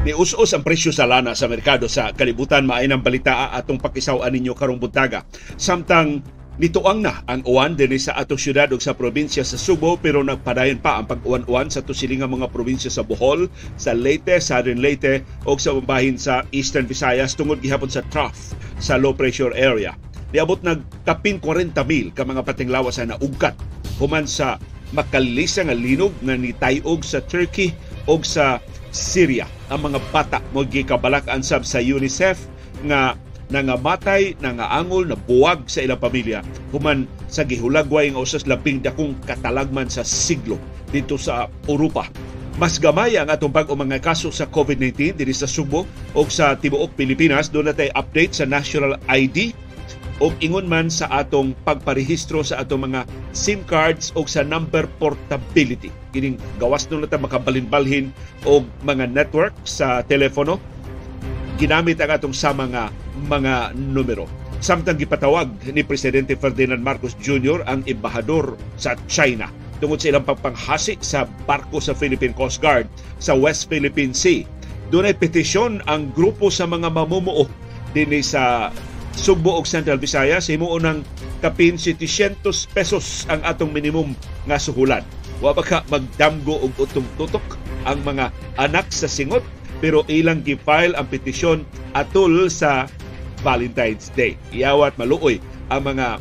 Ni us-us ang presyo sa lana sa merkado sa kalibutan maay nang balita atong pakisaw ninyo karong buntaga. Samtang nituang na ang uwan dinhi sa atong syudad ug sa probinsya sa Subo pero nagpadayon pa ang pag-uwan-uwan sa tusilingang mga probinsya sa Bohol, sa Leyte, Southern Leyte ug sa bahin sa Eastern Visayas tungod gihapon sa trough sa low pressure area. Niabot nag kapin 40 mil ka mga patinglawas sa naugkat human sa makalisa nga linog nga nitayog sa Turkey ug sa Syria. Ang mga bata mo gikabalak-an sab sa UNICEF nga nangamatay, nangaangol, nabuwag sa ilang pamilya human sa gihulagway nga usas labing dakong katalagman sa siglo dito sa Europa. Mas gamay ang atong bag mga kaso sa COVID-19 diri sa Subo o sa tibuok Pilipinas. Doon natay update sa National ID o ingon man sa atong pagparehistro sa atong mga SIM cards o sa number portability. Kining gawas nun natin makabalinbalhin o mga network sa telepono. Ginamit ang atong sa mga mga numero. Samtang gipatawag ni Presidente Ferdinand Marcos Jr. ang embahador sa China tungod sa ilang pagpanghasi sa barko sa Philippine Coast Guard sa West Philippine Sea. Doon ay petisyon ang grupo sa mga mamumuo din sa Sugbo og Central Visayas himo unang kapin 700 pesos ang atong minimum nga suhulan. Wa ba ka magdamgo og utong tutok ang mga anak sa singot pero ilang gi-file ang petisyon atol sa Valentine's Day. Iyawat maluoy ang mga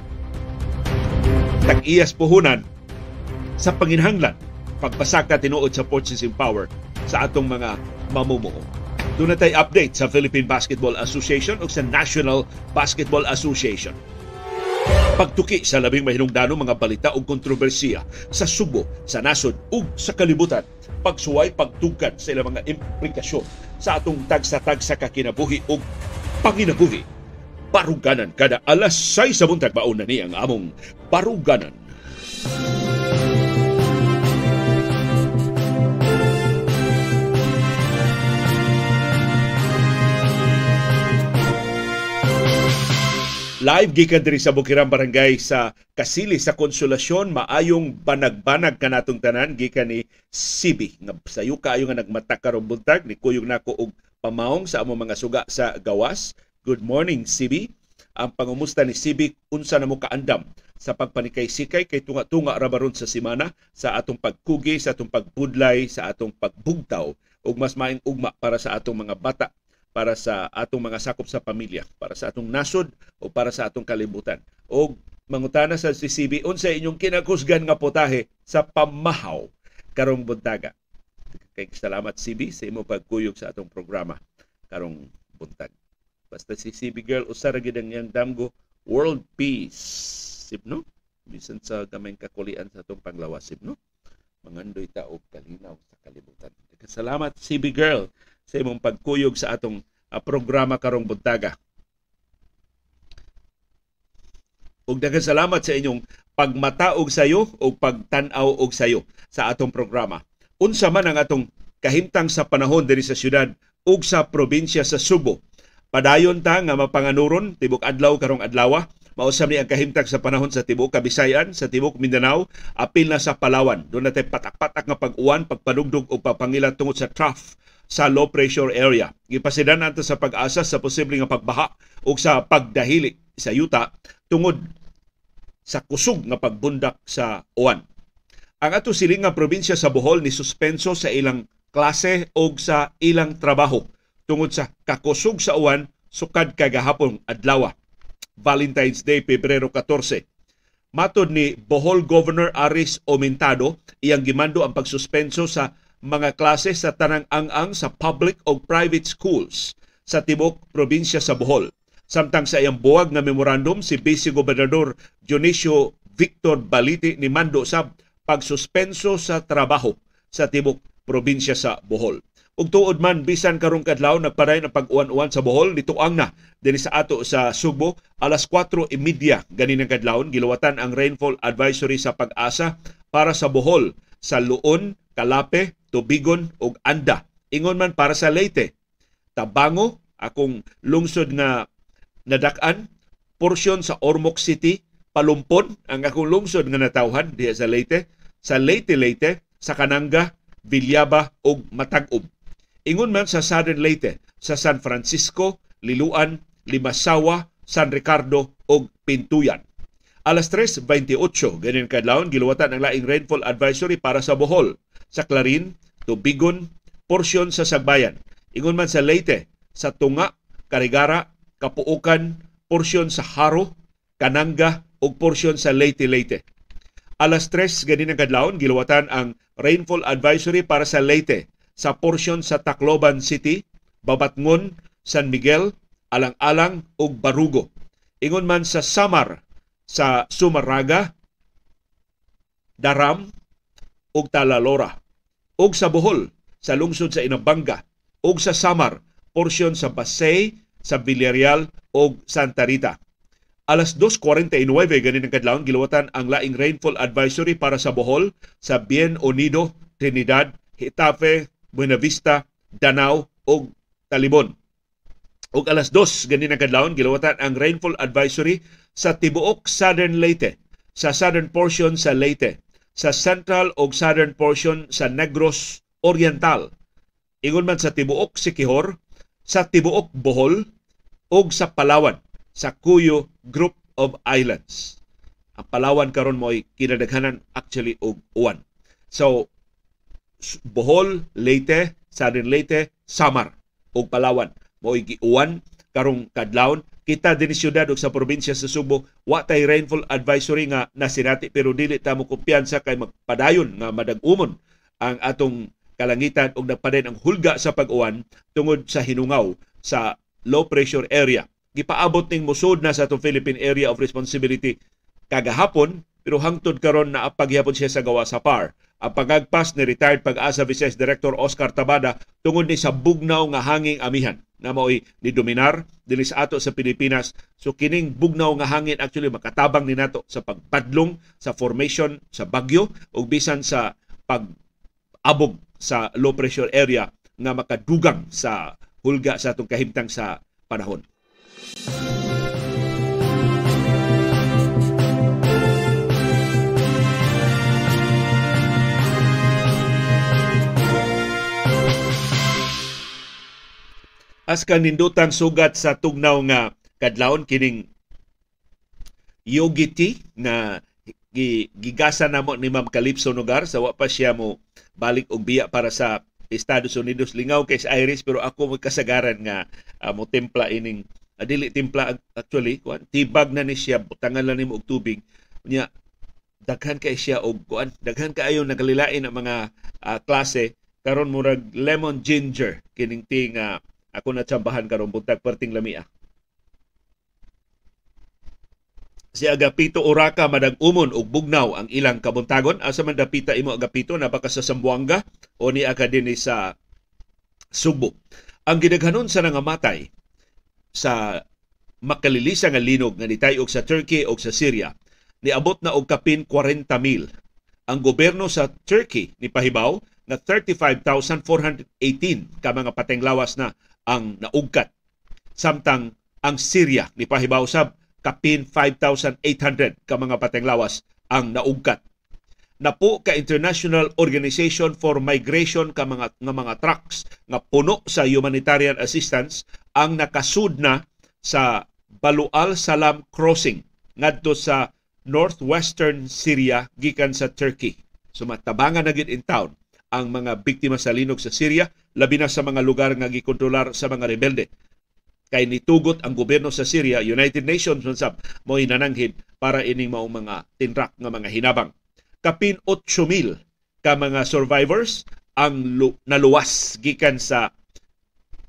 tag-iyas puhunan sa panginhanglan pagpasaka tinuod sa purchasing power sa atong mga mamumuo. Doon tayo update sa Philippine Basketball Association o sa National Basketball Association. Pagtuki sa labing mahinungdano mga balita o kontrobersiya sa Subo, sa nasod ug sa kalibutan. Pagsuway, pagtugkad sa ilang mga implikasyon sa atong tagsa-tag sa kakinabuhi o panginabuhi. Baruganan kada alas 6 sa buntag baon na ni ang among Baruganan. Baruganan. Live gikan diri sa Bukirang Barangay sa Kasili sa Konsolasyon maayong banag-banag kanatong tanan gikan ni Sibi nga sayo kaayo nga nagmata karong buntag ni kuyog nako og pamaong sa among mga suga sa gawas. Good morning Sibi. Ang pangumusta ni Sibi unsa na mo kaandam sa pagpanikay-sikay kay tunga-tunga ra baron sa semana sa atong pagkugi, sa atong pagbudlay, sa atong pagbugtaw ug mas maing ugma para sa atong mga bata para sa atong mga sakop sa pamilya, para sa atong nasod o para sa atong kalibutan. O mangutana sa CCB, unsa inyong kinakusgan nga putahe sa pamahaw karong buntaga. Kay salamat CB sa imong pagkuyog sa atong programa karong buntag. Basta si CB girl usara gid ang yang damgo world peace. Sip? Bisan sa gamay kakulian sa atong panglawas sip? Mangandoy ta og kalinaw sa kalibutan. Salamat CB girl sa imong pagkuyog sa atong uh, programa karong buntaga. Ug daghang salamat sa inyong pagmataog sayo o pagtan-aw og sayo sa atong programa. Unsa man ang atong kahimtang sa panahon diri sa syudad ug sa probinsya sa Subo. Padayon ta nga mapanganuron tibok adlaw karong adlaw mausab ni ang kahimtang sa panahon sa tibok Kabisayan, sa tibok Mindanao, apil na sa Palawan. Doon natin patak-patak nga pag-uwan, pagpadugdog o pagpangilan tungod sa trough sa low pressure area. Gipasidan nato sa pag-asa sa posibleng pagbaha o sa pagdahili sa yuta tungod sa kusog nga pagbundak sa uwan. Ang ato siling nga probinsya sa Bohol ni suspenso sa ilang klase o sa ilang trabaho tungod sa kakusog sa uwan sukad kagahapon adlaw. Valentine's Day, Pebrero 14. Matod ni Bohol Governor Aris Omentado, iyang gimando ang pagsuspenso sa mga klase sa tanang ang-ang sa public o private schools sa tibok probinsya sa Bohol. Samtang sa iyang buwag nga memorandum, si Vice Gobernador Dionisio Victor Baliti ni Mando sa pagsuspenso sa trabaho sa tibok probinsya sa Bohol. Ug tuod man bisan karong kadlaw nagparay ang pag-uwan-uwan sa Bohol nituang na dinhi sa ato sa Subo alas 4:30 ganin ang kadlawon giluwatan ang rainfall advisory sa pag-asa para sa Bohol sa Luon, Kalape, Tubigon ug Anda. Ingon man para sa Leyte, Tabango, akong lungsod nga nadak-an, porsyon sa Ormoc City, Palumpon, ang akong lungsod nga natawhan diha sa Leyte, sa Leyte Leyte, sa Kananga, Bilyaba ug Matag-ob. Ingon man sa Southern Leyte, sa San Francisco, Liluan, Limasawa, San Ricardo ug Pintuyan. Alas 3.28, ganin kadlawon, giluwatan ang laing rainfall advisory para sa Bohol, sa Clarin, Tubigon, porsyon sa Sagbayan. Ingon man sa Leyte, sa Tunga, Karigara, Kapuukan, porsyon sa Haro, Kananga ug porsyon sa Leyte-Leyte. Alas 3 ganin ang kadlawon giluwatan ang rainfall advisory para sa Leyte sa porsyon sa Tacloban City, Babatngon, San Miguel, Alang-alang ug Barugo. Ingon man sa Samar sa Sumaraga, Daram ug Talalora. Ug sa Bohol sa lungsod sa Inabanga ug sa Samar porsyon sa Pasay, sa Villarreal ug Santa Rita alas 2.49 ganin ang kadlawon giluwatan ang laing rainfall advisory para sa Bohol, sa Bien Unido, Trinidad, Hitafe, Buenavista, Danao ug Talibon. Ug alas 2 ganin ang kadlawon giluwatan ang rainfall advisory sa tibuok Southern Leyte, sa southern portion sa Leyte, sa central ug southern portion sa Negros Oriental. Ingon man sa tibuok Sikihor, sa tibuok Bohol ug sa Palawan sa Cuyo Group of Islands. Ang Palawan karon mo ay kinadaghanan actually og uwan. So Bohol, Leyte, Southern Leyte, Samar ug Palawan mo giuwan karong kadlawon kita din siyudad ug sa probinsya sa Subo wa tay rainfall advisory nga nasinati pero dili ta mo kumpiyansa kay magpadayon nga madag-umon ang atong kalangitan ug nagpadayon ang hulga sa pag-uwan tungod sa hinungaw sa low pressure area. Gipaabot ning musod na sa atong Philippine Area of Responsibility kagahapon pero hangtod karon na apagyapon siya sa gawa sa PAR. Ang pagagpas ni retired pag-asa Vice Director Oscar Tabada tungod ni sa bugnaw nga hanging amihan na mao'y ni dominar dinhi sa ato sa Pilipinas. So kining bugnaw nga hangin actually makatabang ni nato sa pagpadlong sa formation sa bagyo ug bisan sa pag-abog sa low pressure area nga makadugang sa hulga sa atong kahimtang sa panahon. As kanindutang sugat sa tugnaw nga kadlawon kining Yogiti na gigasa na mo ni Ma'am Calypso Nogar sa wa pa siya mo balik og biya para sa Estados Unidos. Lingaw kay sa Iris pero ako mo kasagaran nga uh, mo templa ining uh, dili timpla actually kuan tibag na ni siya butangan lang nimo og tubig. Nya daghan kay siya og kuan daghan kaayo nagalilain ang mga uh, klase. Karon murag lemon ginger kining ting uh, ako na tsambahan karon buntag perting lamia si Agapito Uraka madag umon og bugnaw ang ilang kabuntagon. Asa man dapita imo Agapito na baka sa Sambuanga o ni akadini sa Subo. Ang gidaghanon sa nangamatay sa makalilisa nga linog nga nitayog sa Turkey o sa Syria niabot na og kapin 40 mil. Ang gobyerno sa Turkey ni pahibaw na 35,418 ka mga patenglawas na ang naugkat. Samtang ang Syria ni pahibaw sab kapin 5,800 ka mga patenglawas ang naugkat. Napo ka International Organization for Migration ka mga nga mga trucks nga puno sa humanitarian assistance ang nakasud na sa Balual Salam Crossing ngadto sa northwestern Syria gikan sa Turkey. Sumatabangan na gid in town ang mga biktima sa linog sa Syria labi na sa mga lugar nga gikontrolar sa mga rebelde. Kay nitugot ang gobyerno sa Syria, United Nations mansab mo hinananghid para ining mao mga tinrak nga mga hinabang. Kapin 8,000 ka mga survivors ang naluwas gikan sa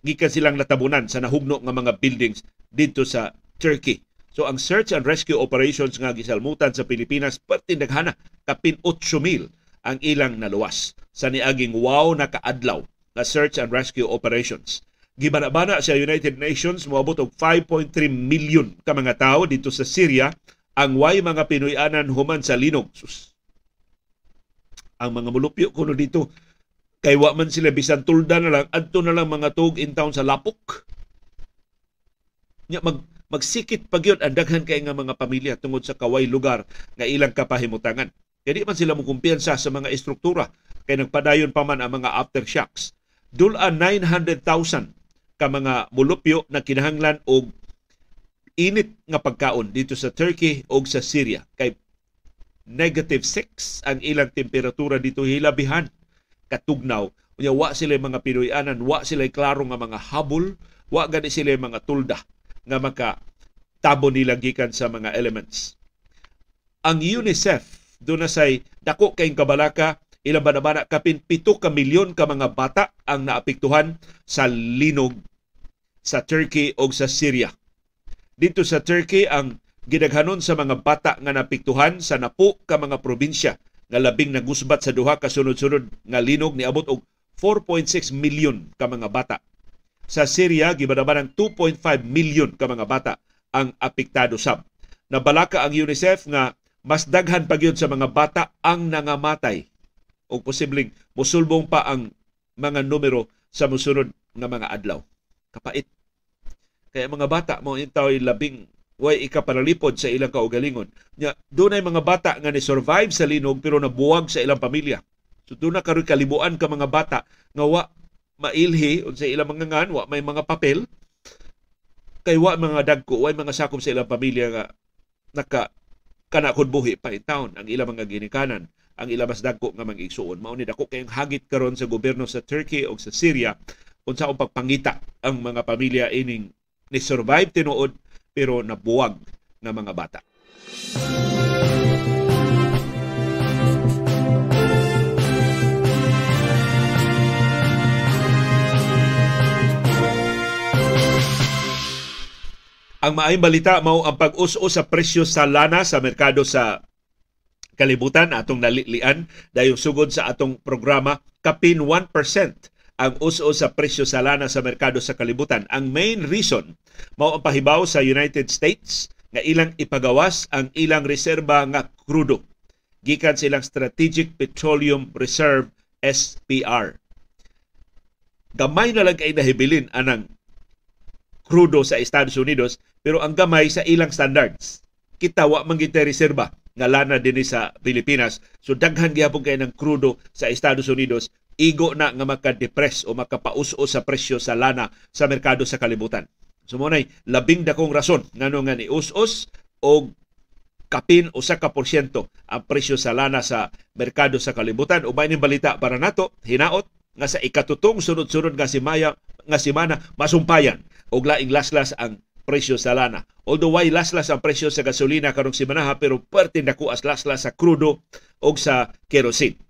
gikan silang natabunan sa nahugno nga mga buildings dito sa Turkey. So ang search and rescue operations nga gisalmutan sa Pilipinas pertindaghana kapin 8,000 ang ilang naluwas sa niaging wow na kaadlaw na search and rescue operations. Gibanabana sa United Nations moabot og 5.3 million ka mga tawo dito sa Syria ang way mga Pinoyanan human sa linog. Sus. Ang mga mulupyo kuno dito Kay wa man sila bisan tulda na lang, adto na lang mga tug in town sa Lapok. Nya mag magsikit pagyod ang daghan kay nga mga pamilya tungod sa kaway lugar nga ilang kapahimutangan. Kaya man sila mo kumpiyansa sa mga estruktura kay nagpadayon pa man ang mga aftershocks. dula 900,000 ka mga mulupyo na kinahanglan og init nga pagkaon dito sa Turkey o sa Syria. Kay negative 6 ang ilang temperatura dito hilabihan katugnaw. Unya wa sila mga Pinoyanan wa sila klaro nga mga habol wa gani sila mga tulda nga maka tabo nila gikan sa mga elements. Ang UNICEF do na say dako kayong kabalaka ilang banabana kapin pito ka milyon ka mga bata ang naapektuhan sa linog sa Turkey o sa Syria. Dito sa Turkey ang gidaghanon sa mga bata nga napiktuhan sa napo ka mga probinsya nga labing nagusbat sa duha ka sunod-sunod nga linog ni abot og 4.6 milyon ka mga bata. Sa Syria gibadaban ng 2.5 milyon ka mga bata ang apektado sab. Nabalaka ang UNICEF nga mas daghan pa sa mga bata ang nangamatay o posibleng musulbong pa ang mga numero sa musunod nga mga adlaw kapait. Kaya mga bata mo intaw labing way ikapanalipod sa ilang kaugalingon. Nya dunay mga bata nga ni survive sa linog pero nabuwag sa ilang pamilya. So doon na karoy kalibuan ka mga bata nga wa mailhi sa ilang mga ngan, wa may mga papel kay wa mga dagko, wa mga sakop sa ilang pamilya nga naka kana buhi pa in town ang ilang mga ginikanan ang ilang mas dagko nga mga igsuon mao ni dako kayong hagit karon sa gobyerno sa Turkey o sa Syria unsa ang pagpangita ang mga pamilya ining ni survive tinuod pero nabuwag nga mga bata. Ang maayong balita mao ang pag-us-us sa presyo sa lana sa merkado sa kalibutan atong nalilian dayon sugod sa atong programa kapin 1% ang uso sa presyo sa lana sa merkado sa kalibutan. Ang main reason mao ang pahibaw sa United States nga ilang ipagawas ang ilang reserba nga krudo gikan sa ilang Strategic Petroleum Reserve SPR. Gamay na lang kay nahibilin anang krudo sa Estados Unidos pero ang gamay sa ilang standards. Kita wa man reserba nga lana dinhi sa Pilipinas. So daghan gyapon kay ng krudo sa Estados Unidos igo na nga maka-depress o makapaus-o sa presyo sa lana sa merkado sa kalibutan. So mo labing dakong rason ngano nga ni us-us o kapin usa ka porsyento ang presyo sa lana sa merkado sa kalibutan. Ubay ni balita para nato hinaot nga sa ikatutong sunod-sunod nga si Maya nga semana masumpayan og laing laslas ang presyo sa lana. Although why laslas ang presyo sa gasolina karong semana pero perti nako as laslas sa krudo o sa kerosene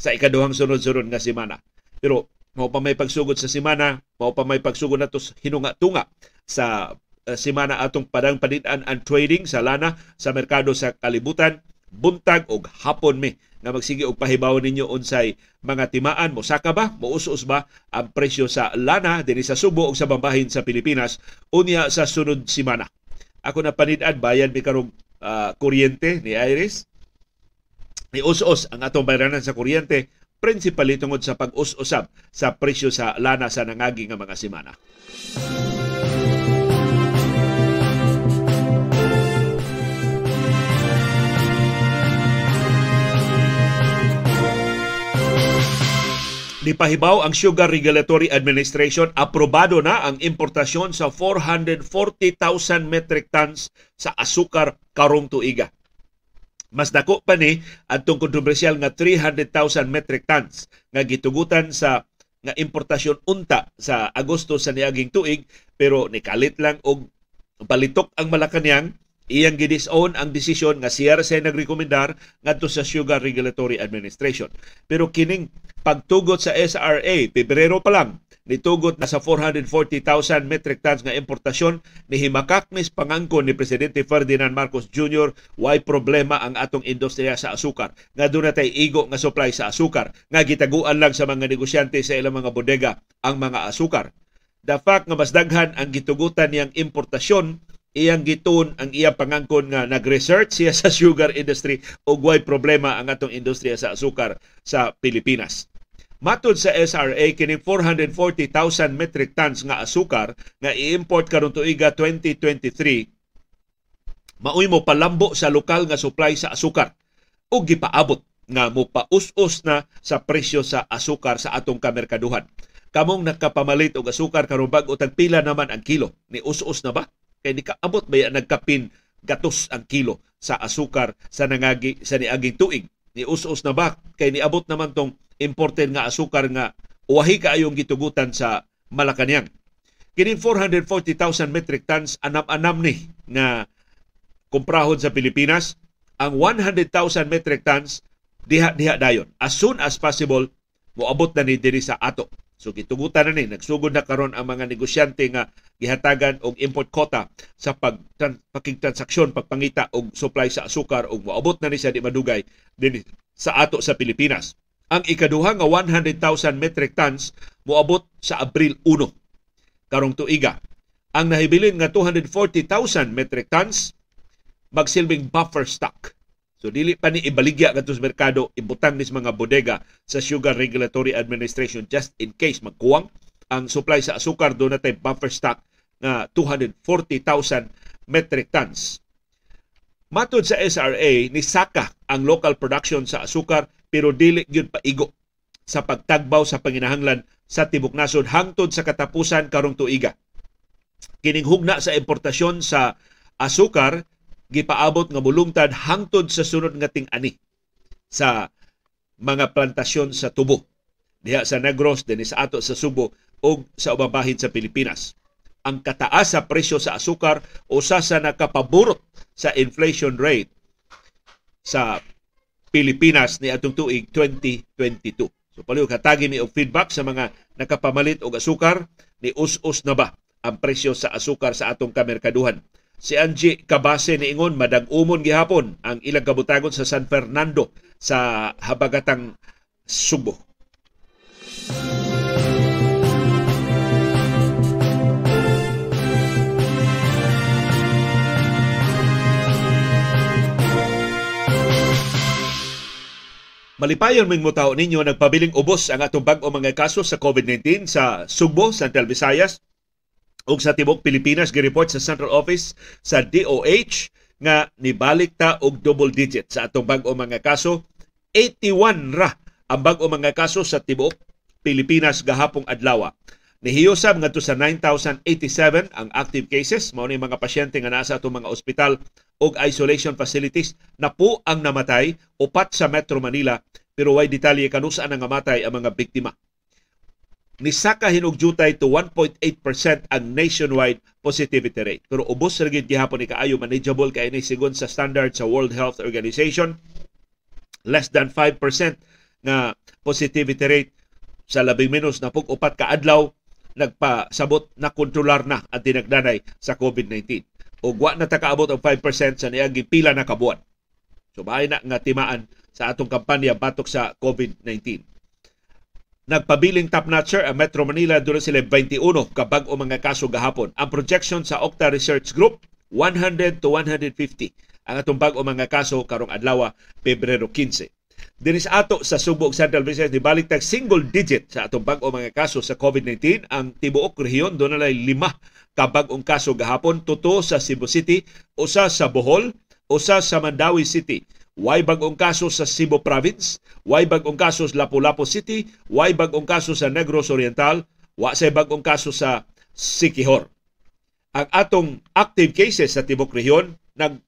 sa ikaduhang sunod-sunod nga semana. Pero mao pa may pagsugod sa semana, mao pa may pagsugod nato hinunga-tunga sa uh, semana atong padang panitan and trading sa lana sa merkado sa kalibutan buntag og hapon mi. Nga magsige og pahibaw ninyo unsay mga timaan. Mo saka ba? Mo us ba ang presyo sa lana? Dinhi sa Subo ug sa bambahin sa Pilipinas. Unya sa sunod semana. Ako na panid-an bayan mi karong uh, kuryente ni Iris. Ni us-us ang atong bayranan sa kuryente principally tungod sa pag-us-usab sa presyo sa lana sa nangagi nga mga semana. Nipahibaw ang Sugar Regulatory Administration aprobado na ang importasyon sa 440,000 metric tons sa asukar karong tuiga. Mas dako pa ni adtong kontrobersyal nga 300,000 metric tons nga gitugutan sa nga importasyon unta sa Agosto sa niaging tuig pero nikalit lang og balitok ang Malacañang iyang gidisown ang desisyon nga sa nagrekomendar ngadto sa Sugar Regulatory Administration. Pero kining pagtugot sa SRA, Pebrero pa lang, nitugot na sa 440,000 metric tons nga importasyon ni himakaknis pangangkon ni Presidente Ferdinand Marcos Jr. Why problema ang atong industriya sa asukar. Nga doon na igo nga supply sa asukar. Nga gitaguan lang sa mga negosyante sa ilang mga bodega ang mga asukar. The fact nga mas daghan ang gitugutan niyang importasyon iyang gitun ang iyang pangangkon nga nag-research siya sa sugar industry o why problema ang atong industriya sa asukar sa Pilipinas. Matod sa SRA kini 440,000 metric tons nga asukar nga i-import karon tuiga 2023 maoy mo palambo sa lokal nga supply sa asukar ug gipaabot nga mo paus-us na sa presyo sa asukar sa atong kamerkaduhan. kamong nakapamalit og asukar karon bag-o tagpila naman ang kilo ni us-us na ba kay di ka abot ba nagkapin gatos ang kilo sa asukar sa nangagi sa niaging tuig ni us-us na ba kay niabot naman tong imported nga asukar nga uwahi kaayong gitugutan sa Malacañang Kining 440,000 metric tons anam-anam ni nga kumprahon sa Pilipinas. Ang 100,000 metric tons diha-diha dayon. As soon as possible, moabot na ni diri sa ato. So gitugutan na ni nagsugod na karon ang mga negosyante nga gihatagan og import quota sa pag pakigtransaksyon pagpangita og supply sa asukar og moabot na ni sa di madugay din sa ato sa Pilipinas. Ang ikaduha nga 100,000 metric tons moabot sa Abril 1 karong tuiga. Ang nahibilin nga 240,000 metric tons magsilbing buffer stock. So dili pa ni ibaligya kadto sa merkado, ibutang ni mga bodega sa Sugar Regulatory Administration just in case magkuwang ang supply sa asukar do natay buffer stock nga 240,000 metric tons. Matod sa SRA, ni saka ang local production sa asukar pero dili gyud paigo sa pagtagbaw sa panginahanglan sa tibok nasod hangtod sa katapusan karong tuiga. Kining hugna sa importasyon sa asukar gipaabot nga mulungtad hangtod sa sunod nga ting-ani sa mga plantasyon sa tubo diha sa Negros dinhi sa ato sa Subo o sa ubang sa Pilipinas. Ang kataas sa presyo sa asukar usa sa nakapaborot sa inflation rate sa Pilipinas ni atong tuig 2022. So palihog hatagi mi og feedback sa mga nakapamalit og asukar ni us-us na ba ang presyo sa asukar sa atong kamerkaduhan. Si Angie Kabase ni Ingon madag-umon gihapon ang ilang kabutagon sa San Fernando sa habagatang Subo. Malipayon ming mutaw ninyo nagpabiling ubos ang atong bag-o mga kaso sa COVID-19 sa Sugbo, Central Visayas ug sa tibok Pilipinas gireport sa Central Office sa DOH nga nibalik ta og double digit sa atong bag-o mga kaso 81 ra ang bag-o mga kaso sa tibok Pilipinas gahapong adlaw. Nihiyosab ngadto sa 9,087 ang active cases mao ni mga pasyente nga naa sa atong mga ospital og isolation facilities na po ang namatay upat sa Metro Manila pero way detalye kanusa ang namatay ang mga biktima. Nisaka hinugjutay to 1.8% ang nationwide positivity rate. Pero ubos ra gid gihapon ni kaayo manageable kay ni sigon sa standard sa World Health Organization. Less than 5% nga positivity rate sa labing menos na pug upat ka adlaw nagpasabot na kontrolar na ang tinagdanay sa COVID-19 o wa na takaabot og 5% sa niaging pila na kabuan. So bahay na nga timaan sa atong kampanya batok sa COVID-19. Nagpabiling top notcher ang Metro Manila doon sila 21 kabag o mga kaso gahapon. Ang projection sa Octa Research Group 100 to 150 ang atong bag o mga kaso karong adlaw Pebrero 15. Dinis ato sa Subo Central Visayas nibalik tag single digit sa atong bag o mga kaso sa COVID-19 ang tibuok rehiyon doon na lima kabag-ong kaso gahapon tuto sa Cebu City, usa sa Bohol, usa sa Mandawi City. Way bag-ong kaso sa Cebu Province, way bag-ong kaso sa Lapu-Lapu City, way bag-ong kaso sa Negros Oriental, wa say bag-ong kaso sa Sikihor. Ang atong active cases sa tibok rehiyon nag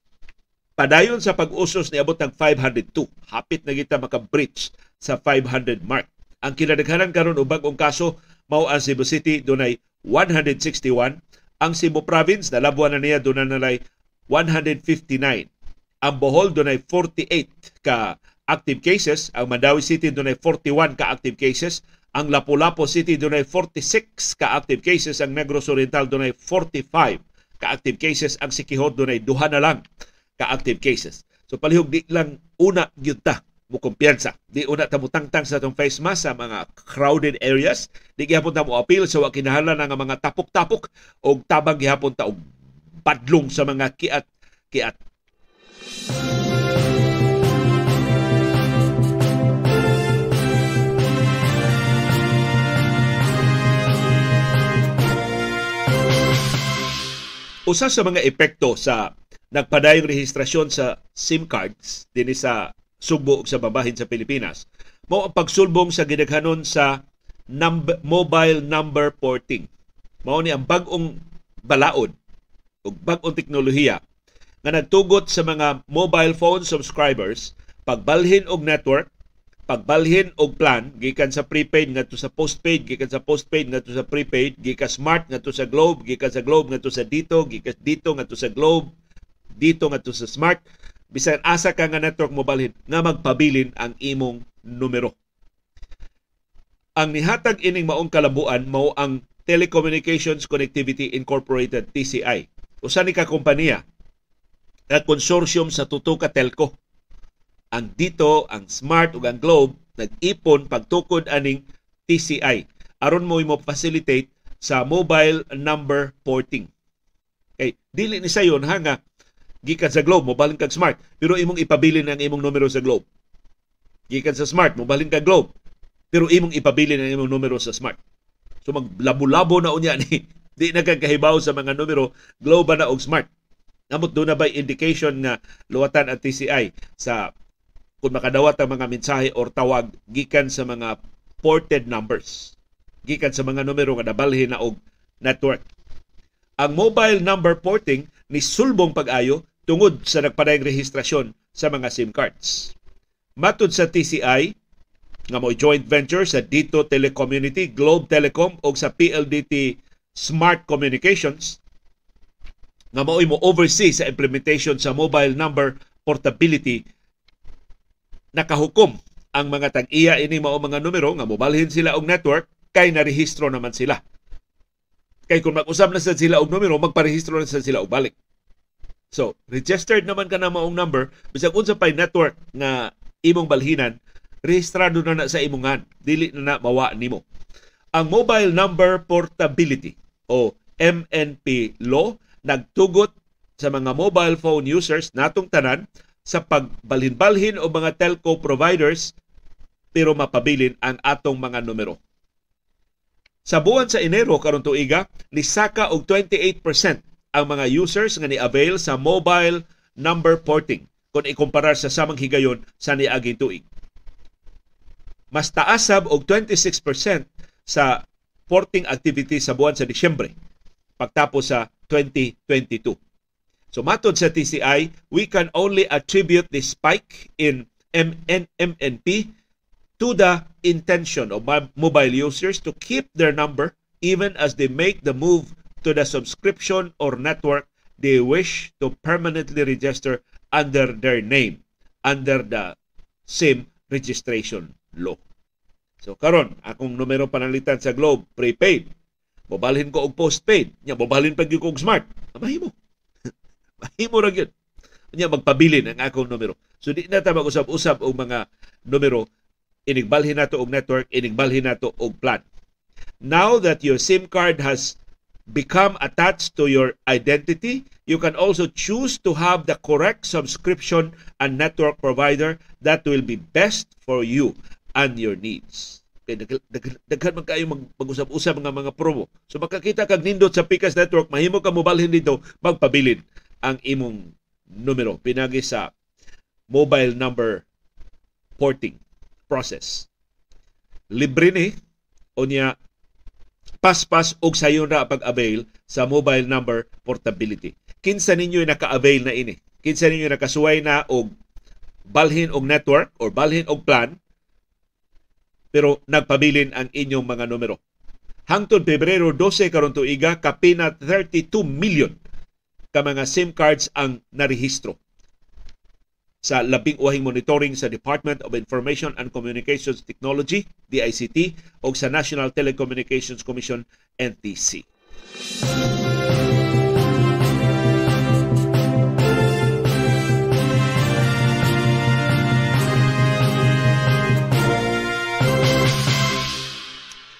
padayon sa pag-usos ni abot ng 502. Hapit na kita maka-breach sa 500 mark. Ang kinadaghanan karon og bag-ong kaso mao ang Cebu City dunay 161 ang Cebu Province, nalabuan na niya, na nalay 159. Ang Bohol, doon ay 48 ka active cases. Ang Mandawi City, doon ay 41 ka active cases. Ang Lapu-Lapu City, doon ay 46 ka active cases. Ang Negros Oriental, doon ay 45 ka active cases. Ang Sikihor, doon ay duha na lang ka active cases. So palihog di lang una gyud ta mo kumpiyansa. Di una ta tangtang sa atong face mask sa mga crowded areas. Di gihapon ta mo appeal sa so, kinahanglan nga mga tapok-tapok o tabang gihapon ta og padlong sa mga kiat-kiat. Usa sa mga epekto sa nagpadayong rehistrasyon sa SIM cards dinhi sa Sugbo sa babahin sa Pilipinas mao ang pagsulbong sa gidaghanon sa number, mobile number porting. Mao ni ang bag-ong balaod o bag-ong teknolohiya nga nagtugot sa mga mobile phone subscribers pagbalhin og network pagbalhin og plan gikan sa prepaid ngadto sa postpaid gikan sa postpaid ngadto sa prepaid gikan smart ngadto sa globe gikan sa globe ngadto sa dito gikan dito ngadto sa globe dito ngadto sa smart. Bisan asa ka nga network mobalhin nga magpabilin ang imong numero. Ang nihatag ining maong kalabuan mao ang Telecommunications Connectivity Incorporated TCI usa ni ka kompanya at konsorsyum sa tuto ka telco. Ang dito, ang Smart ug ang Globe nag-ipon pagtukod aning TCI aron mo mo facilitate sa mobile number porting. Kay dili ni sayon ha nga gikan sa Globe mobalin kag Smart pero imong ipabilin ang imong numero sa Globe. Gikan sa Smart mobalin kag Globe pero imong ipabilin ang imong numero sa Smart. So maglabo-labo na unya ni di nagkakahibaw sa mga numero Globe na og Smart. Namot doon na ba indication nga luwatan at TCI sa kung makadawat ang mga mensahe or tawag gikan sa mga ported numbers. Gikan sa mga numero nga nabalhin na og network. Ang mobile number porting ni sulbong pag-ayo tungod sa nagpadayong rehistrasyon sa mga SIM cards. Matud sa TCI, nga mo joint venture sa Dito Telecommunity, Globe Telecom o sa PLDT Smart Communications nga mao'y mo oversee sa implementation sa mobile number portability nakahukom ang mga tag-iya ini mao mga numero nga mobalhin sila og network kay narehistro naman sila. Kay kung mag-usab na sa sila og numero, magparehistro na sa sila og balik. So, registered naman ka na maong number, bisag unsa pay network nga imong balhinan, rehistrado na na sa imongan, dili na na mawa nimo. Ang mobile number portability o MNP law nagtugot sa mga mobile phone users natong tanan sa pagbalhin-balhin o mga telco providers pero mapabilin ang atong mga numero. Sa buwan sa Enero karon tuiga, nisaka og 28% ang mga users nga ni-avail sa mobile number porting kung ikumpara sa samang higayon sa niaging tuig. Mas taas sab og 26% sa porting activity sa buwan sa Disyembre pagtapos sa 2022. So matod sa TCI, we can only attribute the spike in MNMNP to the intention of mobile users to keep their number even as they make the move to the subscription or network they wish to permanently register under their name under the same registration law. So karon akong numero panalitan sa Globe prepaid Mobalhin ko og postpaid. Nya mobalhin pag ko og smart. Mahimo. Mahimo ra gyud. Nya magpabilin ang akong numero. So di na ta mag-usab-usab og mga numero inigbalhin nato og network, inigbalhin nato og plan. Now that your SIM card has become attached to your identity, you can also choose to have the correct subscription and network provider that will be best for you and your needs. Kay daghan man kayo mag-usap-usap mga mga promo. So makakita kag nindot sa Pikas Network, mahimo ka mobalhin dito, magpabilin ang imong numero pinagi sa mobile number porting process. Libre ni unya paspas og sayon ra pag-avail sa mobile number portability. Kinsa ninyo naka-avail na ini? Kinsa ninyo nakasuway na og balhin og network or balhin og plan pero nagpabilin ang inyong mga numero. Hangtod Pebrero 12 karon tuiga kapina 32 million ka mga SIM cards ang narehistro sa labing uhing monitoring sa Department of Information and Communications Technology, DICT, o sa National Telecommunications Commission, NTC.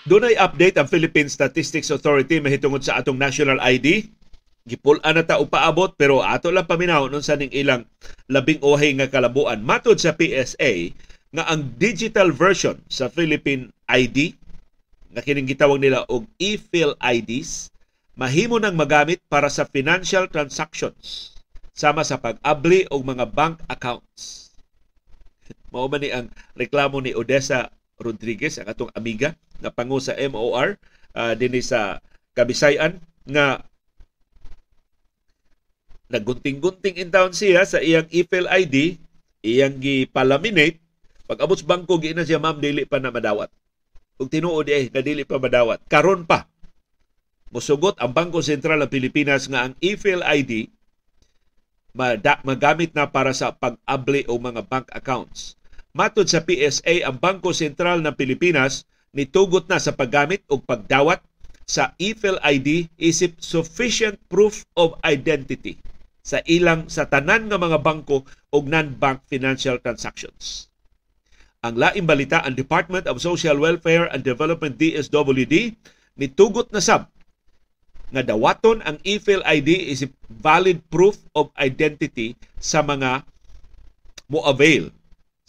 Dunay update ang Philippine Statistics Authority mahitungod sa atong national ID. Gipulan na ta og paabot pero ato lang paminaw nun sa ning ilang labing uhay nga kalabuan. Matod sa PSA nga ang digital version sa Philippine ID nga kining gitawag nila og e-fill IDs mahimo nang magamit para sa financial transactions sama sa pag-abli og mga bank accounts. Mao man ni ang reklamo ni Odessa Rodriguez ang atong amiga na pangu sa MOR uh, dinhi sa Kabisayan nga nagunting-gunting in town siya sa iyang e-fill ID, iyang gi-palaminate, pag abot sa bangko gi na siya ma'am dili pa na madawat. Ug tinuod eh na dili pa madawat. Karon pa musugot ang Bangko Sentral ng Pilipinas nga ang e-fill ID magamit na para sa pag-abli o mga bank accounts. Matod sa PSA, ang Bangko Sentral ng Pilipinas nitugot na sa paggamit o pagdawat sa e-fill ID isip sufficient proof of identity sa ilang sa tanan nga mga bangko o non-bank financial transactions. Ang laing balita, ang Department of Social Welfare and Development DSWD nitugot na sab nga dawaton ang e-fill ID is valid proof of identity sa mga mo-avail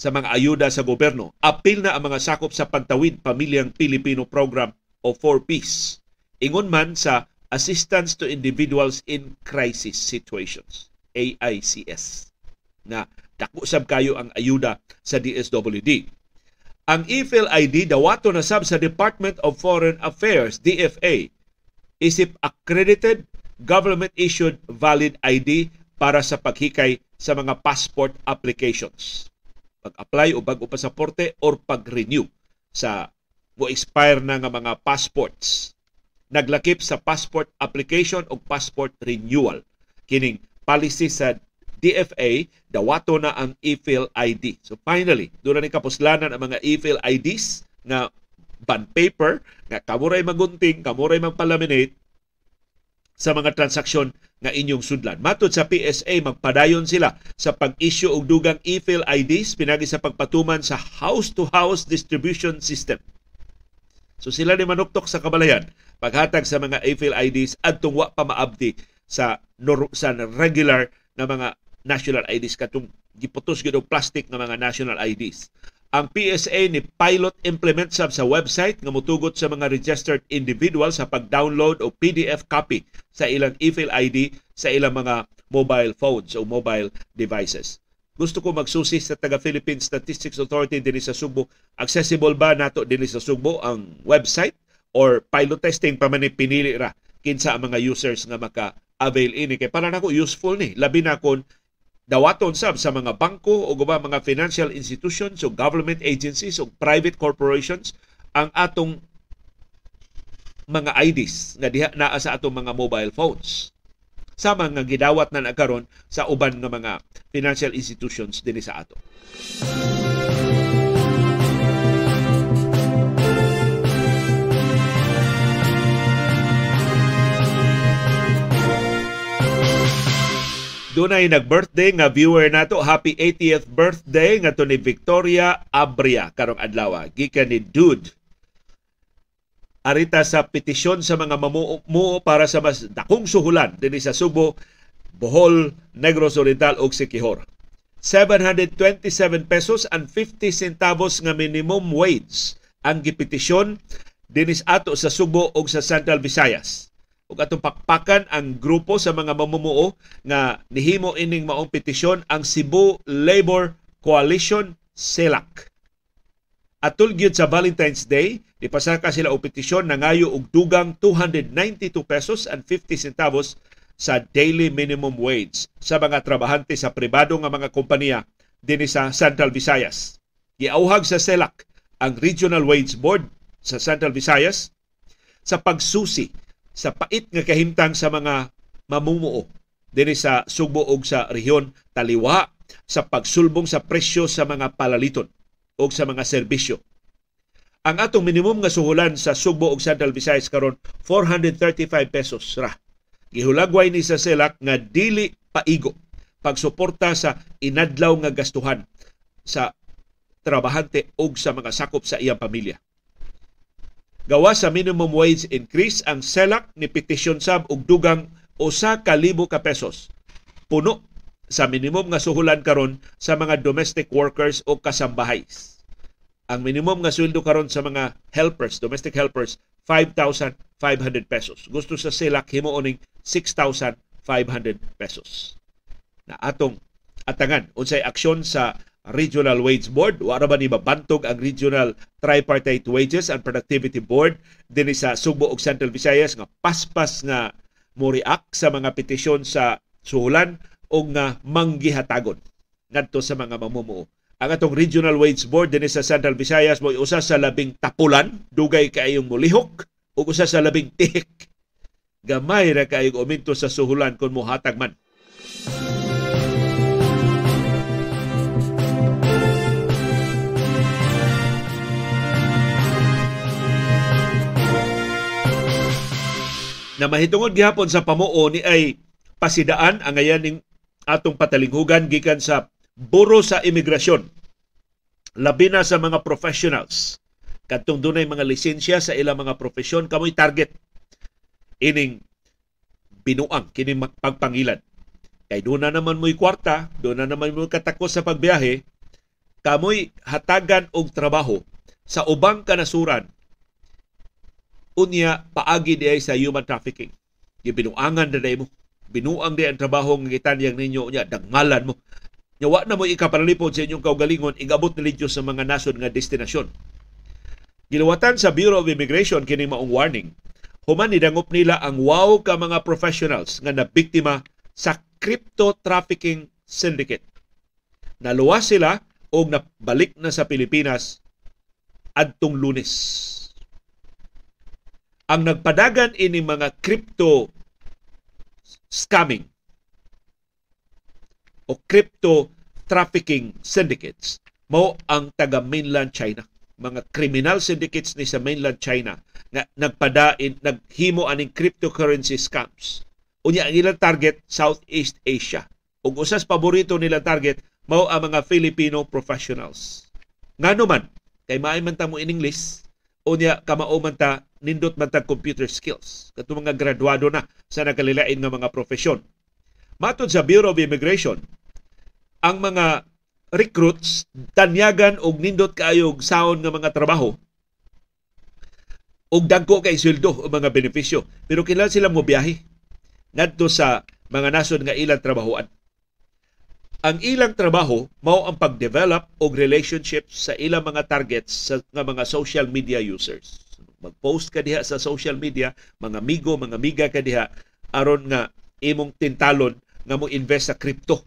sa mga ayuda sa gobyerno. Apil na ang mga sakop sa Pantawid Pamilyang Pilipino Program o 4Ps. Ingon man sa Assistance to Individuals in Crisis Situations, AICS, na dako sab kayo ang ayuda sa DSWD. Ang e-fill ID dawato na sab sa Department of Foreign Affairs, DFA, isip accredited government-issued valid ID para sa paghikay sa mga passport applications. Pag-apply o bago pasaporte or pag-renew sa mo expire na nga mga passports. Naglakip sa passport application o passport renewal. Kining policy sa DFA, dawato na ang e-fill ID. So finally, doon ni kapuslanan ang mga e-fill IDs na bond paper nga kamuray magunting, kamuray magpalaminate sa mga transaksyon nga inyong sudlan. Matod sa PSA, magpadayon sila sa pag-issue og dugang e-fill IDs pinagi sa pagpatuman sa house-to-house distribution system. So sila ni manuktok sa kabalayan paghatag sa mga e-fill IDs adtong wa pa maabdi sa nor- sa regular na mga national IDs katong giputos gyud og plastic nga mga national IDs. Ang PSA ni pilot implement sab sa website nga mutugot sa mga registered individual sa pag-download o PDF copy sa ilang e-fill ID sa ilang mga mobile phones o mobile devices. Gusto ko magsusi sa taga Philippine Statistics Authority dinhi sa Subo. Accessible ba nato dinhi sa Subo ang website or pilot testing pa man pinili ra kinsa ang mga users nga maka avail ini kay para nako useful ni labi na kon dawaton sab sa mga bangko o guba mga financial institutions o government agencies o private corporations ang atong mga IDs nga diha naa sa atong mga mobile phones sama nga gidawat na nagkaron sa uban nga mga financial institutions dinhi sa ato. Dunay nag-birthday nga viewer nato. Happy 80th birthday nga to ni Victoria Abria karong adlaw. Gikan ni Dude. Arita sa petisyon sa mga mamuo para sa mas dakong suhulan dinhi sa Subo, Bohol, Negros Oriental ug Siquijor. 727 pesos and 50 centavos nga minimum wage ang gipetisyon dinis ato sa Subo ug sa Central Visayas ug atong pakpakan ang grupo sa mga mamumuo nga nihimo ining maong petisyon ang Cebu Labor Coalition CELAC. Atul gyud sa Valentine's Day, ipasaka sila og petisyon na ngayo og dugang 292 pesos and 50 centavos sa daily minimum wage sa mga trabahante sa pribado nga mga kompanya dinhi sa Central Visayas. Giauhag sa CELAC ang Regional Wage Board sa Central Visayas sa pagsusi sa pait nga kahimtang sa mga mamumuo dinhi sa Sugbo ug sa rehiyon taliwa sa pagsulbong sa presyo sa mga palaliton o sa mga serbisyo. Ang atong minimum nga suhulan sa Sugbo ug Central Visayas karon 435 pesos ra. Gihulagway ni sa selak nga dili paigo pagsuporta sa inadlaw nga gastuhan sa trabahante o sa mga sakop sa iyang pamilya. Gawa sa minimum wage increase, ang selak ni petisyon sab og dugang usa ka libo ka pesos. Puno sa minimum nga suhulan karon sa mga domestic workers o kasambahay. Ang minimum nga sweldo karon sa mga helpers, domestic helpers, 5,500 pesos. Gusto sa selak himooning 6,500 pesos. Na atong atangan unsay aksyon sa Regional Wage Board. Wala ba ni mabantog ang Regional Tripartite Wages and Productivity Board din sa Subo ug Central Visayas nga paspas nga mo react sa mga petisyon sa suhulan o nga manggihatagon ngadto sa mga mamumuo. Ang atong Regional Wage Board din sa Central Visayas mo usa sa labing tapulan, dugay kaayong mulihok ug usa sa labing tihik. Gamay ra kaayong uminto sa suhulan kung mohatag man. Na mahitungod gihapon sa pamuo ni ay pasidaan ang ayan ning atong patalinghugan gikan sa Buro sa Imigrasyon. Labi na sa mga professionals. Kadtong dunay mga lisensya sa ilang mga profesyon kamoy target ining binuang kini pagpangilan. Kay doon na naman mo'y kwarta, doon na naman mo'y katakos sa pagbiyahe, kamoy hatagan og trabaho sa ubang kanasuran unya paagi di sa human trafficking. Gibinuangan na mo. Binuang di ang trabaho ng gitanyang ninyo unya dagmalan mo. Nyawa na mo ikapanalipod sa inyong kaugalingon igabot na lidyo sa mga nasod nga destinasyon. Giluwatan sa Bureau of Immigration kini maong warning. Human nidangop nila ang wow ka mga professionals nga nabiktima sa crypto trafficking syndicate. Naluwas sila o nabalik na sa Pilipinas adtong lunes ang nagpadagan ini mga crypto scamming o crypto trafficking syndicates. Mo ang taga mainland China. Mga criminal syndicates ni sa mainland China nga nagpadain naghimo aning cryptocurrency scams. Unya ang ilang target Southeast Asia. Ug usas paborito nila target mao ang mga Filipino professionals. Ngano man kay maay man ta mo in English unya kamao man ta nindot man tag computer skills. Kato mga graduado na sa nakalilain nga mga profesyon. Matod sa Bureau of Immigration, ang mga recruits tanyagan og nindot kaayog saon nga mga trabaho. Og dagko kay sweldo o mga benepisyo. Pero kailan sila mo biyahe? Ngadto sa mga nasod nga ilang trabahoan ang ilang trabaho mao ang pag-develop og relationships sa ilang mga targets sa mga social media users Mag-post ka diha sa social media, mga amigo, mga amiga ka diha aron nga imong tintalon nga mo invest sa crypto.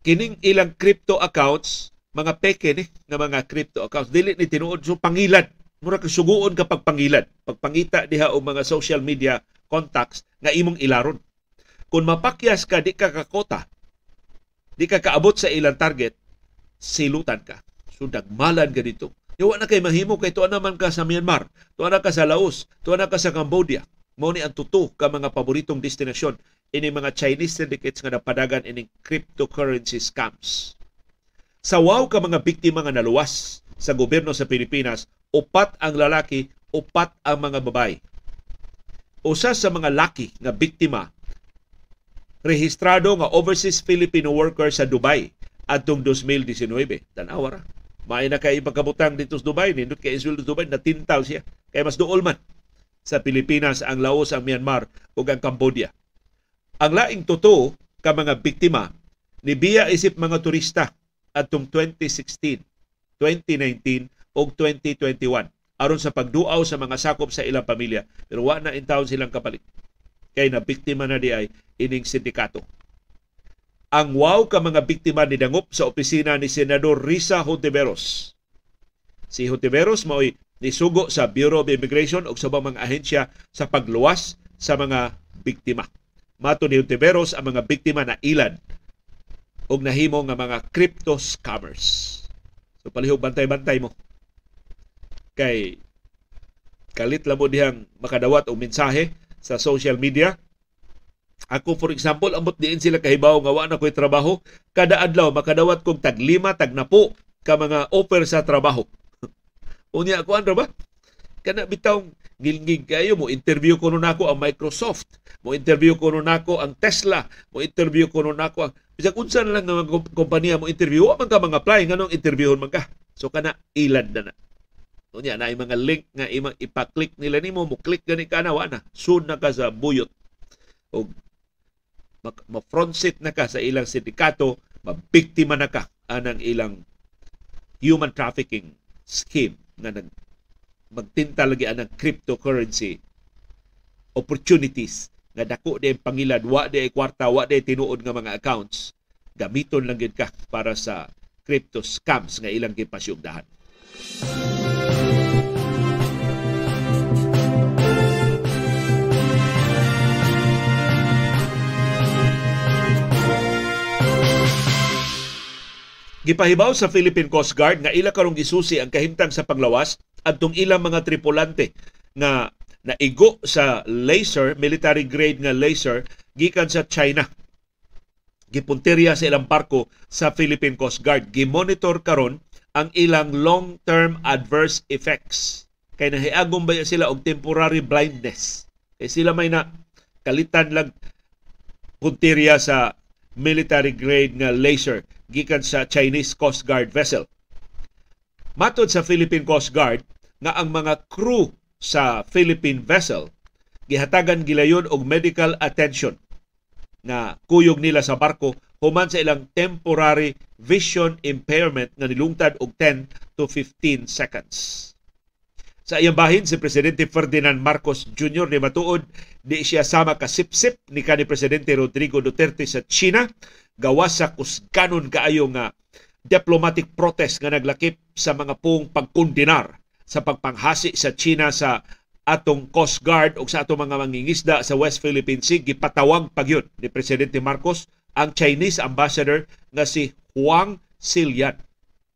Kining ilang crypto accounts, mga peke ni nga mga crypto accounts dili ni tinuod so pangilan. Mura ka suguon kapag pangilan. Pagpangita diha og mga social media contacts nga imong ilaron. Kung mapakyas ka di ka kakota, di ka kaabot sa ilang target, silutan ka. So dagmalan ka dito Yawa na kay mahimo kay tuwa naman ka sa Myanmar, tuwa na ka sa Laos, tuwa na ka sa Cambodia. Mao ni ang tuto ka mga paboritong destinasyon ini mga Chinese syndicates nga napadagan ining cryptocurrency scams. Sa wow ka mga biktima nga naluwas sa gobyerno sa Pilipinas, upat ang lalaki, upat ang mga babae. Usa sa mga laki nga biktima rehistrado nga overseas Filipino worker sa Dubai atong 2019. Tanawa ra May na kay pagkabutang dito sa Dubai, nindot kay Israel sa Dubai, natintal siya. Kay mas duol man sa Pilipinas, ang Laos, ang Myanmar ug ang Cambodia. Ang laing totoo ka mga biktima ni biya isip mga turista atong 2016, 2019 ug 2021 aron sa pagduaw sa mga sakop sa ilang pamilya pero wa na in town silang kapalit kay na biktima na di ay ining sindikato ang wow ka mga biktima ni dangop sa opisina ni Senador Risa Hontiveros. Si Hontiveros mao'y nisugo sa Bureau of Immigration o sa mga ahensya sa pagluwas sa mga biktima. Mato ni Hontiveros ang mga biktima na ilan o nahimo nga mga crypto scammers. So palihog bantay-bantay mo. Kay kalit lang mo dihang makadawat o mensahe sa social media ako for example, amot diin sila kahibaw nga wa na ko'y trabaho, kada adlaw makadawat kog tag lima, tag napo ka mga offer sa trabaho. Unya ako ano ba? Kana bitaw gilgig kayo mo interview ko nun ako ang Microsoft, mo interview ko nun ako ang Tesla, mo interview ko nun ako ang bisag unsa na lang nga kompanya mo interview, wa man ka mga apply nganong interviewon man ka. So kana ilad na na. Unya na mga link nga imang ipa-click nila nimo mo click gani ka na wa na. Soon na ka sa buyot. O ma-front seat na ka sa ilang sindikato mabiktima na ka anang ilang human trafficking scheme nga nag magtinta lagi anang cryptocurrency opportunities nga dako di pangilad wa di kwarta wa di tinuod nga mga accounts gamiton lang gid ka para sa crypto scams nga ilang gipasyugdahan. Gipahibaw sa Philippine Coast Guard nga ila karong gisusi ang kahimtang sa panglawas adtong ilang mga tripulante nga naigo sa laser, military grade nga laser gikan sa China. Gipunteriya sa ilang barko sa Philippine Coast Guard. Gimonitor karon ang ilang long-term adverse effects. Kay nahiagom ba sila og temporary blindness. Kay sila may na kalitan lang punteriya sa military grade nga laser gikan sa Chinese Coast Guard vessel. Matod sa Philippine Coast Guard nga ang mga crew sa Philippine vessel gihatagan gilayon og medical attention nga kuyog nila sa barko human sa ilang temporary vision impairment nga nilungtad og 10 to 15 seconds. Sa iyang bahin, si Presidente Ferdinand Marcos Jr. ni matuod di siya sama ka sip-sip ni kanhi Presidente Rodrigo Duterte sa China gawas sa kusganon kaayo nga diplomatic protest nga naglakip sa mga pong pagkundinar sa pagpanghasi sa China sa atong Coast Guard o sa atong mga mangingisda sa West Philippine Sea gipatawag pagyon ni Presidente Marcos ang Chinese ambassador nga si Huang Xilian.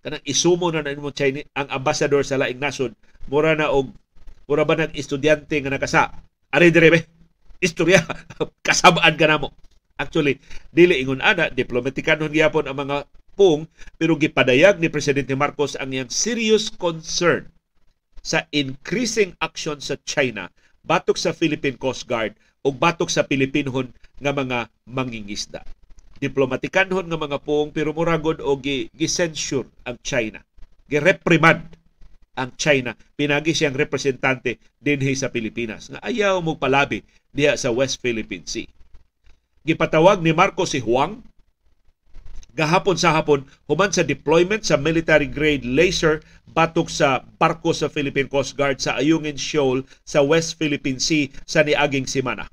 Kanang isumo na Chinese ang ambassador sa laing nasod mura na og mura ba nag estudyante nga nakasa. Ari dire istorya kasabaan ka namo. Actually, dili ingon ana, diplomatikanon gyapon ang mga pung, pero gipadayag ni Presidente Marcos ang iyang serious concern sa increasing action sa China batok sa Philippine Coast Guard ug batok sa Pilipinhon nga mga mangingisda. Diplomatikanon nga mga pung pero muragod og gi-censure ang China. Gi-reprimand ang China. Pinagi siyang representante dinhi sa Pilipinas nga ayaw mo palabi diha sa West Philippine Sea gipatawag ni Marcos si Huang gahapon sa hapon human sa deployment sa military grade laser batok sa barko sa Philippine Coast Guard sa Ayungin Shoal sa West Philippine Sea sa niaging semana.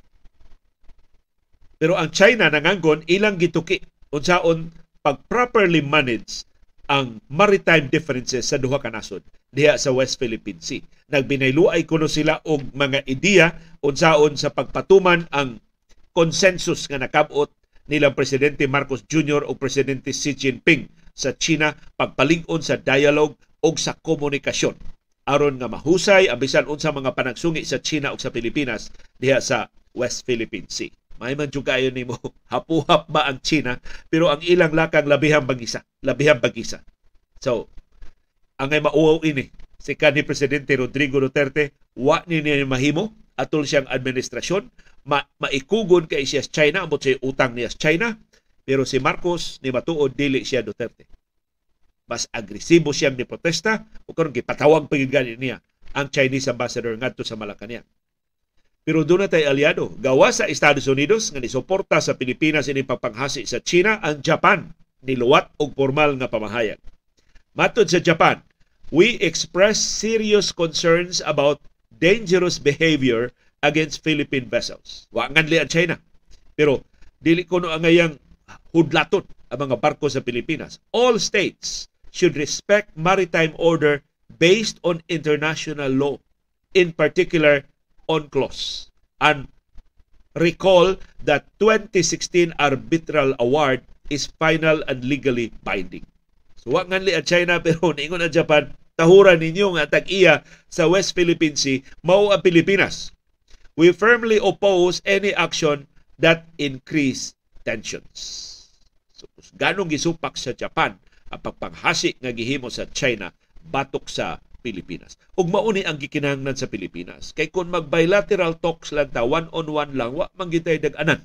Pero ang China nanganggon ilang gituki unsaon pag properly manage ang maritime differences sa duha ka nasod diha sa West Philippine Sea. Nagbinayluay kuno sila og mga ideya unsaon sa pagpatuman ang consensus nga nakabot nilang Presidente Marcos Jr. o Presidente Xi Jinping sa China pagpalig-on sa dialogue o sa komunikasyon aron nga mahusay ang bisan unsa mga panagsungi sa China o sa Pilipinas diha sa West Philippine Sea. May man jud kayo nimo. Hapuhap ba ang China? Pero ang ilang lakang labihang bagisa, labihang bagisa. So, ang ay mauaw ini si kanhi Presidente Rodrigo Duterte wa ni niya mahimo atol siyang administrasyon ma maikugon kay siya China amot siya utang niya China pero si Marcos ni matuod dili siya Duterte. Mas agresibo siyang ni protesta o karon gipatawag pagigani niya ang Chinese ambassador ngadto sa Malacañang pero doon na tayo aliado. Gawa sa Estados Unidos nga nisuporta sa Pilipinas ini pagpanghasi sa China, ang Japan niluwat og formal nga pamahayag. Matod sa Japan, we express serious concerns about dangerous behavior against Philippine vessels. Wa nganli ang China. Pero dili ko no ang ngayang hudlaton ang mga barko sa Pilipinas. All states should respect maritime order based on international law, in particular UNCLOS. And recall that 2016 arbitral award is final and legally binding. So wa nganli ang China pero ningon ang Japan tahuran ninyo nga tag-iya sa West Philippine Sea mao ang Pilipinas we firmly oppose any action that increase tensions. So, ganong gisupak sa Japan ang pagpanghasi nga gihimo sa China batok sa Pilipinas. Ug mauni ang gikinahanglan sa Pilipinas. Kay kung mag bilateral talks lang ta one on one lang wa man gitay dag-anan.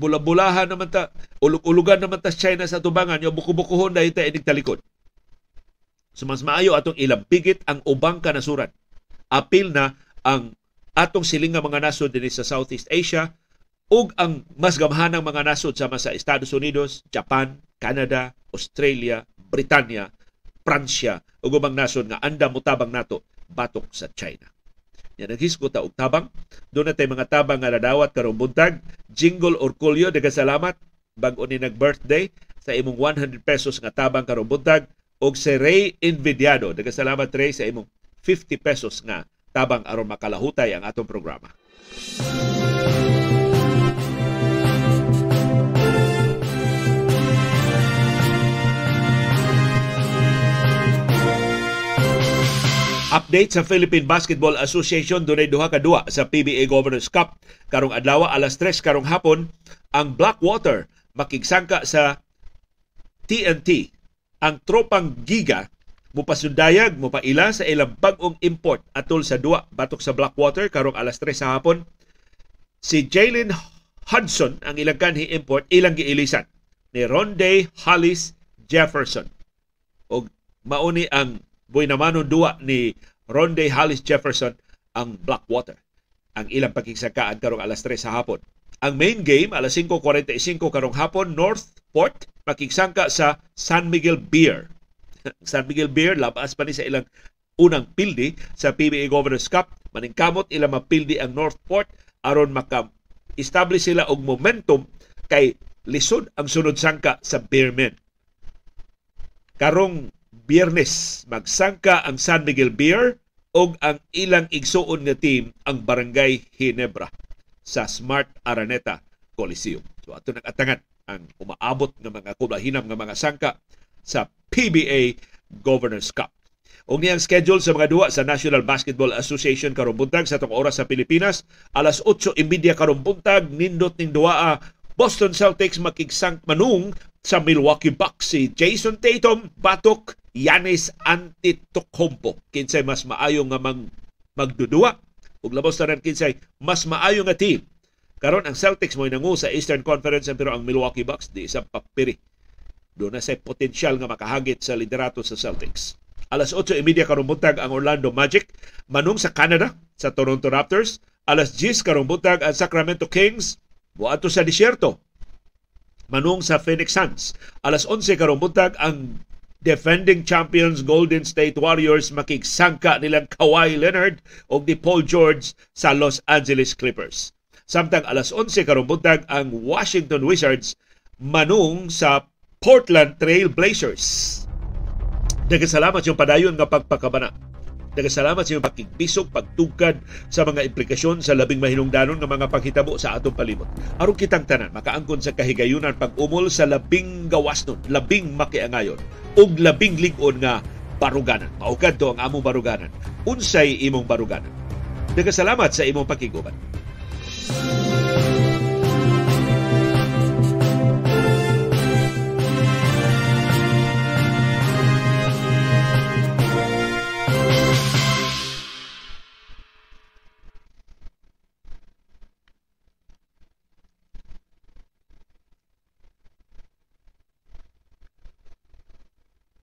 Bula-bulahan naman ta, ulug-ulugan naman ta China sa tubangan, yung buku-bukuhon dahil ta inig talikod. So maayo atong ilampigit ang ubang kanasuran apil na ang atong siling nga mga nasod dinhi sa Southeast Asia ug ang mas gamhanang mga nasod sama sa Estados Unidos, Japan, Canada, Australia, Britanya, Pransya ug ubang nasod nga anda mutabang nato batok sa China. Yan naghisgot ta og tabang. Doon na tay mga tabang nga nadawat karong buntag. Jingle Orculio, salamat bag-o ni nag-birthday sa imong 100 pesos nga tabang karong buntag og si Ray Invidiado. salamat Ray sa imong 50 pesos nga tabang aron makalahutay ang atong programa. Update sa Philippine Basketball Association dunay duha ka duwa sa PBA Governors Cup. Karong adlaw alas 3 karong hapon ang Blackwater makigsangka sa TNT ang tropang Giga mupasundayag mupaila sa ilang bag-ong import atol sa duwa batok sa Blackwater karong alas 3 sa hapon. Si Jalen Hudson ang ilang kanhi import ilang giilisan. Ni Ronde Hollis Jefferson. Og mauni ang Boy naman duwa ni Ronde Hollis Jefferson ang Blackwater. Ang ilang pagkiksakaan karong alas 3 sa hapon. Ang main game alas 5.45 karong hapon Northport makiksangka sa San Miguel Beer. San Miguel Beer labas pa ni sa ilang unang pildi sa PBA Governors Cup. Maningkamot ilang mapildi ang Northport aron maka establish sila og momentum kay lisod ang sunod sangka sa Beermen. Karong Biyernes magsangka ang San Miguel Beer og ang ilang igsuon nga team ang Barangay Hinebra sa Smart Araneta Coliseum. So ato nagatangan ang umaabot nga mga kulahinam nga mga sangka sa PBA Governors Cup. Og niyang schedule sa mga duwa sa National Basketball Association karong buntag sa tong oras sa Pilipinas, alas 8:30 karong buntag nindot ning duwa Boston Celtics makigsang manung sa Milwaukee Bucks si Jason Tatum batok Yanis Antetokounmpo kinsay mas maayo nga mag, magdudua. Ug labos na rin kinsay mas maayo nga team. Karon ang Celtics mo nangu sa Eastern Conference pero ang Milwaukee Bucks di sa papiri. Do na say potensyal nga makahagit sa liderato sa Celtics. Alas 8:30 karong buntag ang Orlando Magic manung sa Canada sa Toronto Raptors. Alas 10 karong buntag ang Sacramento Kings. Buato sa disyerto manung sa Phoenix Suns. Alas 11 karong buntag ang defending champions Golden State Warriors makigsangka nilang Kawhi Leonard o ni Paul George sa Los Angeles Clippers. Samtang alas 11 karong ang Washington Wizards manung sa Portland Trail Blazers. Nagkasalamat yung padayon nga pagpakabana Nagasalamat sa iyong pakigbisog, pagtugkad sa mga implikasyon sa labing mahinungdanon ng mga paghitabo sa atong palibot. Aron kitang tanan, makaangkon sa kahigayunan pag-umol sa labing gawasnon, labing makiangayon, ug labing ligon nga baruganan. Maugad to ang among baruganan. Unsay imong baruganan. Nagasalamat sa imong pakiguban.